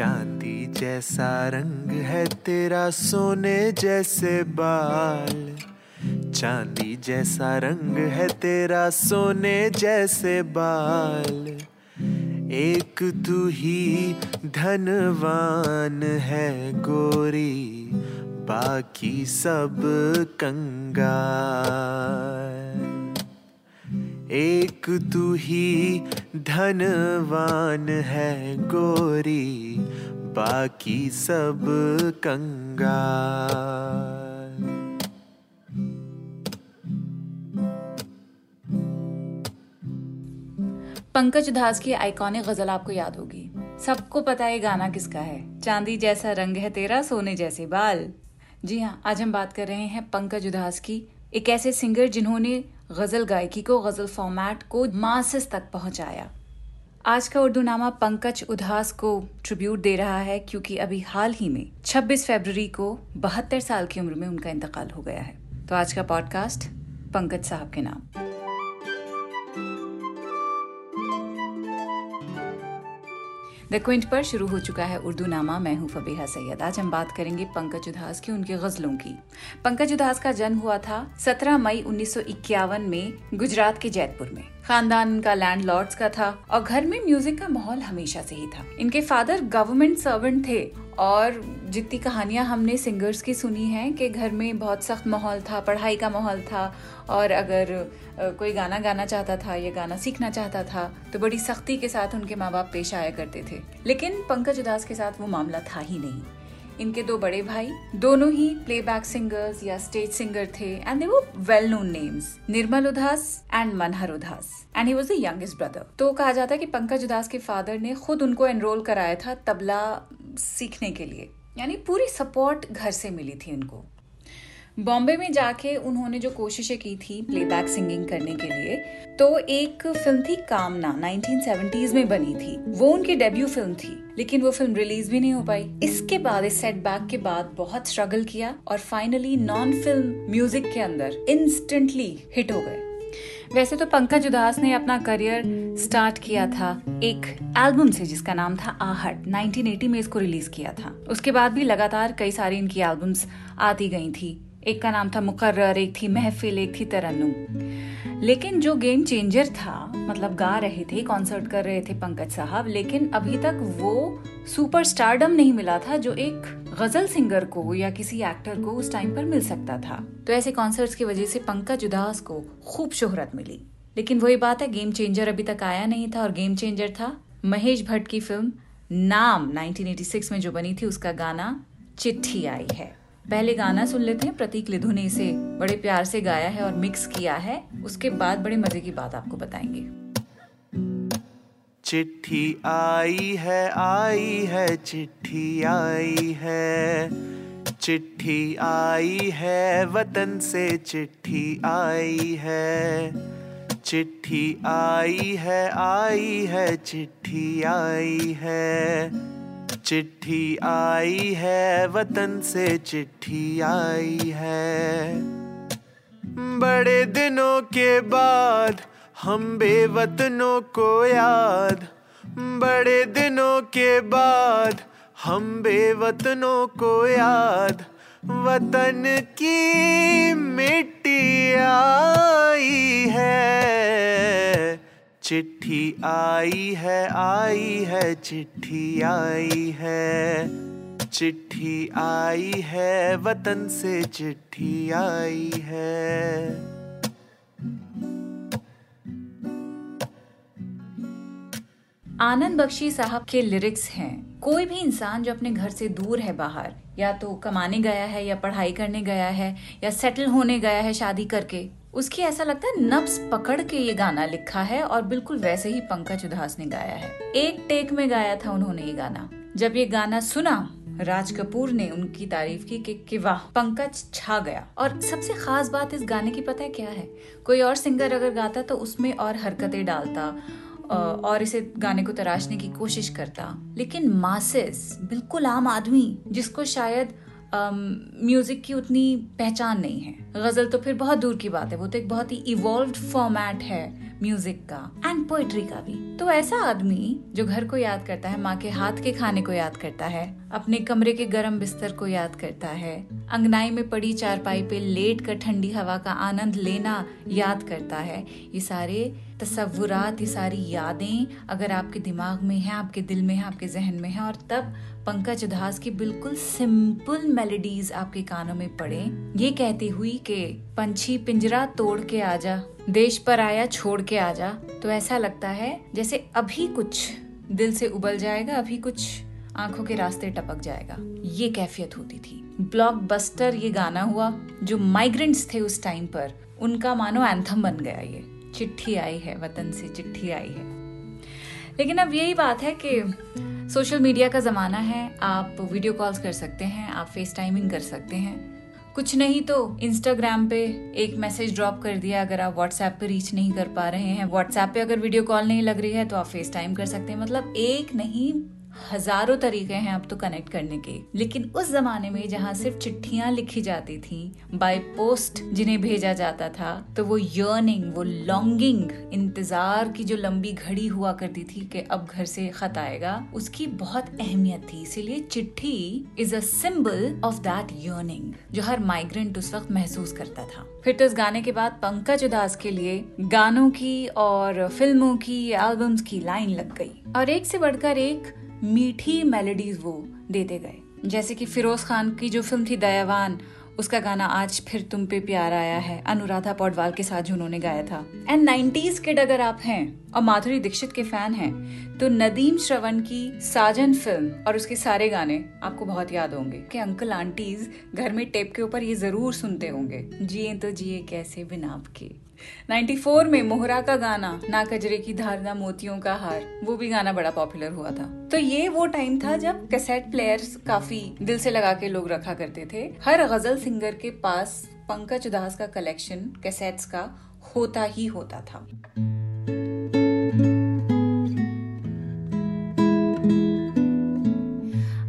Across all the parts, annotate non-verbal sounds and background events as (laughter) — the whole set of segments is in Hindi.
चांदी जैसा रंग है तेरा सोने जैसे बाल। चांदी जैसा रंग है तेरा सोने जैसे बाल। एक तू ही धनवान है गोरी, बाकी सब कंगाल। एक तू ही धनवान है गोरी, बाकी सब कंगाल। पंकज उधास की आइकॉनिक गज़ल आपको याद होगी। सबको पता है गाना किसका है। चांदी जैसा रंग है तेरा, सोने जैसे बाल। जी हाँ आज हम बात कर रहे हैं पंकज उधास की, एक ऐसे सिंगर जिन्होंने गज़ल गायकी को, गज़ल फॉर्मेट को मासिस तक पहुँचाया। आज का उर्दू नामा पंकज उदास को ट्रिब्यूट दे रहा है, क्योंकि अभी हाल ही में 26 फरवरी को बहत्तर साल की उम्र में उनका इंतकाल हो गया है। तो आज का पॉडकास्ट पंकज साहब के नाम। द क्विंट पर शुरू हो चुका है उर्दू नामा मैं हूँ फबीहा सैयद। आज हम बात करेंगे पंकज उदास की, उनके गजलों की। पंकज उदास का जन्म हुआ था 17 मई उन्नीस सौ इक्यावन में गुजरात के जैतपुर में। खानदान का लैंड लॉर्ड्स का था और घर में म्यूज़िक का माहौल हमेशा से ही था। इनके फादर गवर्नमेंट सर्वेंट थे और जितनी कहानियाँ हमने सिंगर्स की सुनी हैं कि घर में बहुत सख्त माहौल था, पढ़ाई का माहौल था और अगर कोई गाना गाना चाहता था या गाना सीखना चाहता था तो बड़ी सख्ती के साथ उनके माँ बाप पेश आया करते थे। लेकिन पंकज उदास के साथ वो मामला था ही नहीं। इनके दो बड़े भाई, दोनों ही प्लेबैक सिंगर्स या स्टेज सिंगर थे एंड दे वो well known names Nirmal Udhas and Manhar Udhas and he was the youngest brother तो कहा जाता है कि पंकज उदास के फादर ने खुद उनको एनरोल कराया था तबला सीखने के लिए, यानी पूरी सपोर्ट घर से मिली थी उनको। बॉम्बे में जाके उन्होंने जो कोशिशें की थी प्लेबैक सिंगिंग करने के लिए तो एक फ़िल्म थी कामना 1970s में बनी थी। वो उनकी डेब्यू फ़िल्म थी, लेकिन वो फ़िल्म रिलीज़ भी नहीं हो पाई। इसके बाद, इस सेटबैक के बाद बहुत स्ट्रगल किया और फाइनली नॉन फ़िल्म म्यूज़िक के अंदर इंस्टेंटली हिट हो गए। वैसे तो पंकज उदास ने अपना करियर स्टार्ट किया था एक एल्बम से, जिसका नाम था आहट। 1980 में इसको रिलीज़ किया था। उसके बाद भी लगातार कई सारी इनकी एल्बम्स आती गई थी। एक का नाम था मुकर्र एक थी महफिल, एक थी तरन्नुम। लेकिन जो गेम चेंजर था मतलब गा रहे थे कॉन्सर्ट कर रहे थे पंकज साहब, लेकिन अभी तक वो सुपर स्टारडम नहीं मिला था जो एक गज़ल सिंगर को या किसी एक्टर को उस टाइम पर मिल सकता था। तो ऐसे कॉन्सर्ट्स की वजह से पंकज उदास को खूब शोहरत मिली। लेकिन वही बात है गेम चेंजर अभी तक आया नहीं था, और गेम चेंजर था महेश भट्ट की फ़िल्म नाम 1986 में जो बनी थी, उसका गाना, चिट्ठी आई है। पहले गाना सुन लेते हैं, प्रतीक लिधु ने इसे बड़े प्यार से गाया है और मिक्स किया है। उसके बाद बड़े मज़े की बात आपको बताएँगे। चिट्ठी आई है आई है, चिट्ठी आई है। चिट्ठी आई है, वतन से चिट्ठी आई है। चिट्ठी आई है आई है, चिट्ठी आई है। चिट्ठी आई है, वतन से चिट्ठी आई है। बड़े दिनों के बाद हम बेवतनों को याद। बड़े दिनों के बाद हम बेवतनों को याद। वतन की मिट्टी आई है। चिट्ठी आई है आई है, चिट्ठी आई है। चिट्ठी आई है, वतन से चिट्ठी आई है। आनंद बख्शी साहब के लिरिक्स हैं। कोई भी इंसान जो अपने घर से दूर है बाहर, या तो कमाने गया है, या पढ़ाई करने गया है, या सेटल होने गया है शादी करके उसकी ऐसा लगता है नब्स पकड़ के ये गाना लिखा है और बिल्कुल वैसे ही पंकज उदास ने गाया है। एक टेक में गाया था उन्होंने ये गाना। जब ये गाना सुना राज कपूर ने उनकी तारीफ़ की कि, कि वाह पंकज छा गया। और सबसे खास बात इस गाने की पता है क्या है? कोई और सिंगर अगर गाता तो उसमें और हरकतें डालता और इसे गाने को तराशने की कोशिश करता। लेकिन मासिस बिल्कुल आम आदमी जिसको शायद म्यूज़िक की उतनी पहचान नहीं है। गज़ल तो फिर बहुत दूर की बात है, वो तो एक बहुत ही इवॉल्व फॉर्मेट है म्यूज़िक का एंड पोएट्री का भी। तो ऐसा आदमी जो घर को याद करता है, माँ के हाथ के खाने को याद करता है, अपने कमरे के गर्म बिस्तर को याद करता है, अंगनाई में पड़ी चारपाई पे लेट कर ठंडी हवा का आनंद लेना याद करता है, ये सारे तस्वुरात, ये सारी यादें अगर आपके दिमाग में है, आपके दिल में है, आपके जहन में है और तब पंकज उदास की बिल्कुल सिंपल मेलोडीज आपके कानों में पड़े, ये कहती हुई कि पंछी पिंजरा तोड़ के आजा देश पर आया छोड़ के आजा तो ऐसा लगता है जैसे अभी कुछ दिल से उबल जाएगा, अभी कुछ आँखों के रास्ते टपक जाएगा। ये कैफियत होती थी। ब्लॉकबस्टर ये गाना हुआ, जो माइग्रेंट्स थे उस टाइम पर। उनका मानो एंथम बन गया ये। चिट्ठी आई है, वतन से चिट्ठी आई है। लेकिन अब यही बात है कि सोशल मीडिया का ज़माना है, आप वीडियो कॉल्स कर सकते हैं, आप फेस टाइमिंग कर सकते हैं। कुछ नहीं तो इंस्टाग्राम पे एक मैसेज ड्रॉप कर दिया अगर आप व्हाट्सएप पे रीच नहीं कर पा रहे हैं। व्हाट्सएप पे अगर वीडियो कॉल नहीं लग रही है तो आप फेस टाइम कर सकते हैं। मतलब एक नहीं हज़ारों तरीके हैं अब तो कनेक्ट करने के। लेकिन उस जमाने में जहाँ सिर्फ़ चिट्ठियाँ लिखी जाती थी बाय पोस्ट जिन्हें भेजा जाता था तो वो यर्निंग वो लॉन्गिंग इंतज़ार की जो लंबी घड़ी हुआ करती थी कि अब घर से खत आएगा, उसकी बहुत अहमियत थी। इसीलिए चिट्ठी is a symbol of that yearning जो हर माइग्रेंट उस वक्त महसूस करता था। फिर तो इस गाने के बाद पंकज उदास के लिए गानों की और फ़िल्मों की एल्बम्स की लाइन लग गई। और एक से बढ़कर एक मीठी मेलोडीज वो देते गए। जैसे कि फिरोज खान की जो फ़िल्म थी दयावान, उसका गाना आज फिर तुम पे प्यार आया है, अनुराधा पौडवाल के साथ जो उन्होंने गाया था। एंड नाइन्टीज किड अगर आप हैं और माधुरी दीक्षित के फ़ैन हैं तो नदीम श्रवण की साजन फ़िल्म और उसके सारे गाने आपको बहुत याद होंगे कि अंकल आंटीज घर में टेप के ऊपर ये ज़रूर सुनते होंगे। जिए तो जिए कैसे बिना आपके। 94 में मोहरा का गाना ना कजरे की धारना मोतियों का हार, वो भी गाना बड़ा पॉपुलर हुआ था। तो ये वो टाइम था जब कैसेट प्लेयर्स काफ़ी दिल से लगा के लोग रखा करते थे। हर गज़ल सिंगर के पास पंकज उदास का कलेक्शन कैसेट्स का होता ही होता था।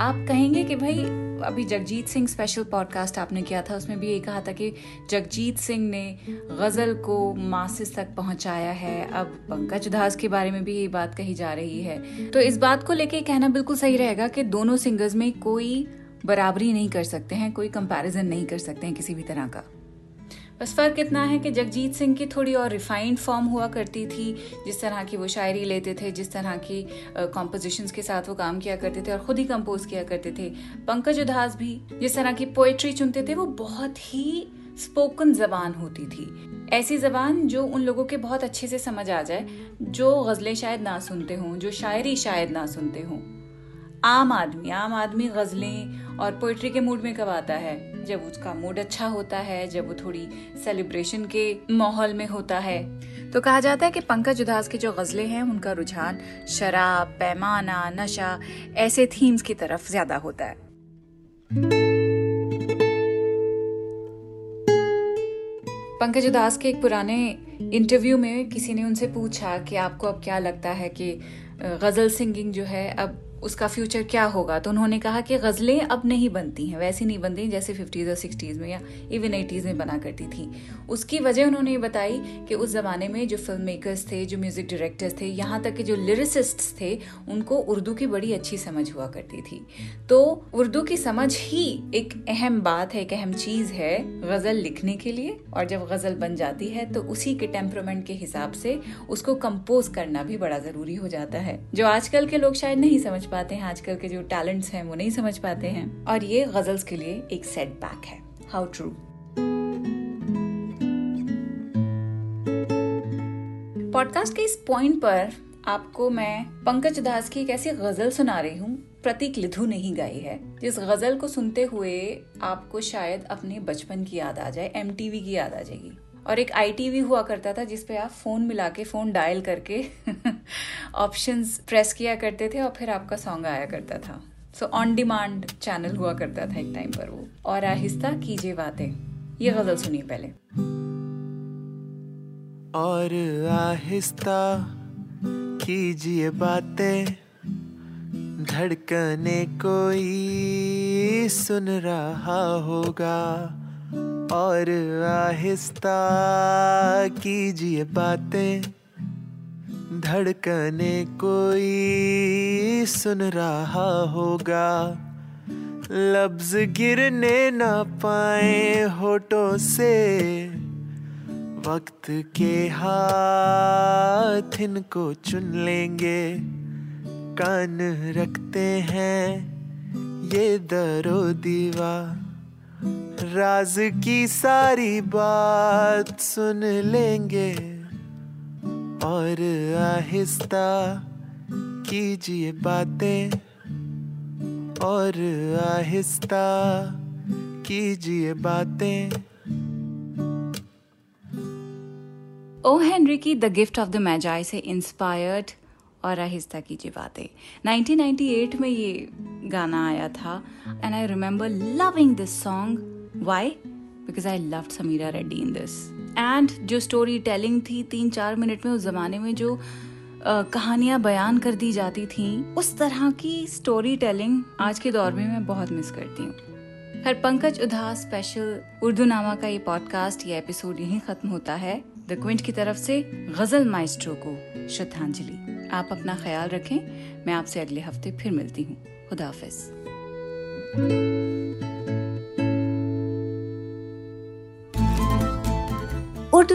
आप कहेंगे कि भाई अभी जगजीत सिंह स्पेशल पॉडकास्ट आपने किया था, उसमें भी ये कहा था कि जगजीत सिंह ने गज़ल को मासिस तक पहुँचाया है। अब पंकज उदास के बारे में भी ये बात कही जा रही है। तो इस बात को लेके कहना बिल्कुल सही रहेगा कि दोनों सिंगर्स में कोई बराबरी नहीं कर सकते हैं, कोई कंपैरिजन नहीं कर सकते हैं किसी भी तरह का। बस फ़र्क इतना है कि जगजीत सिंह की थोड़ी और रिफाइंड फॉर्म हुआ करती थी, जिस तरह की वो शायरी लेते थे, जिस तरह की कॉम्पोजिशंस के साथ वो काम किया करते थे और खुद ही कंपोज किया करते थे। पंकज उदास भी जिस तरह की पोइट्री चुनते थे, वो बहुत ही स्पोकन जबान होती थी। ऐसी जबान जो उन लोगों के बहुत अच्छे से समझ आ जाए, जो गज़लें शायद ना सुनते हों, जो शायरी शायद ना सुनते हों। आम आदमी आम आदमी गज़लें और पोइट्री के मूड में कब आता है? जब उसका मूड अच्छा होता है, जब वो थोड़ी सेलिब्रेशन के माहौल में होता है। तो कहा जाता है कि पंकज उदास की जो गज़लें हैं, उनका रुझान शराब, पैमाना, नशा, ऐसे थीम्स की तरफ़ ज़्यादा होता है। पंकज उदास के एक पुराने इंटरव्यू में किसी ने उनसे पूछा कि आपको अब क्या लगता है कि गज़ल सिंगिंग जो है, अब उसका फ्यूचर क्या होगा? तो उन्होंने कहा कि गज़लें अब नहीं बनती हैं, वैसी नहीं बनती जैसे फिफ्टीज़ और सिक्सटीज़ में या इवन एटीज़ में बना करती थी। उसकी वजह उन्होंने ये बताई कि उस ज़माने में जो फ़िल्म मेकर्स थे, जो म्यूज़िक डायरेक्टर्स थे, यहाँ तक कि जो लिरिसिस्ट थे, उनको उर्दू की बड़ी अच्छी समझ हुआ करती थी। तो उर्दू की समझ ही एक अहम बात है, एक अहम चीज़ है गज़ल लिखने के लिए, और जब गज़ल बन जाती है तो उसी के टेम्परमेंट के हिसाब से उसको कंपोज करना भी बड़ा ज़रूरी हो जाता है, जो आजकल के लोग शायद नहीं समझ पाते हैं, आजकल के जो टैलेंट्स हैं, वो नहीं समझ पाते हैं। और ये गजल्स के लिए एक सेटबैक है। हाउ ट्रू पॉडकास्ट के इस पॉइंट पर आपको मैं पंकज दास की एक ऐसी गज़ल सुना रही हूँ। प्रतीक लिधु ने ही गाई है। जिस गज़ल को सुनते हुए आपको शायद अपने बचपन की याद आ जाए एम की याद आ जाएगी। और एक आईटीवी हुआ करता था जिसपे आप फ़ोन मिला के, फ़ोन डायल करके (laughs) ऑप्शंस प्रेस किया करते थे और फिर आपका सॉन्ग आया करता था। सो ऑन डिमांड चैनल हुआ करता था एक टाइम पर वो। और आहिस्ता कीजिए बातें। ये गज़ल सुनिए पहले। और आहिस्ता कीजिए बातें। धड़कने कोई सुन रहा होगा। और आहिस्ता कीजिए बातें। धड़कने कोई सुन रहा होगा। लफ्ज गिरने ना पाए होठों से। वक्त के हाथ इनको चुन लेंगे। कान रखते हैं ये दरो दीवा। राज की सारी बात सुन लेंगे। और आहिस्ता कीजिए बातें। और आहिस्ता कीजिए बातें। ओ हेनरी की the gift of the Magi से इंस्पायर्ड और आहिस्ता कीजिए बातें। 1998 में ये गाना आया था and I remember loving this song why because I love Sameera Reddy in this and जो स्टोरी टेलिंग थी तीन चार मिनट में उस जमाने में जो कहानियाँ बयान कर दी जाती थी, उस तरह की स्टोरी टेलिंग आज के दौर में मैं बहुत मिस करती हूँ। हर पंकज उदास स्पेशल उर्दू नामा का ये पॉडकास्ट ये एपिसोड यहीं खत्म होता है। द क्विंट की तरफ़ से गज़ल माइस्ट्रो को श्रद्धांजलि। आप अपना ख्याल रखें, मैं आपसे अगले हफ़्ते फिर मिलती हूँ। खुदाफिज उर्दू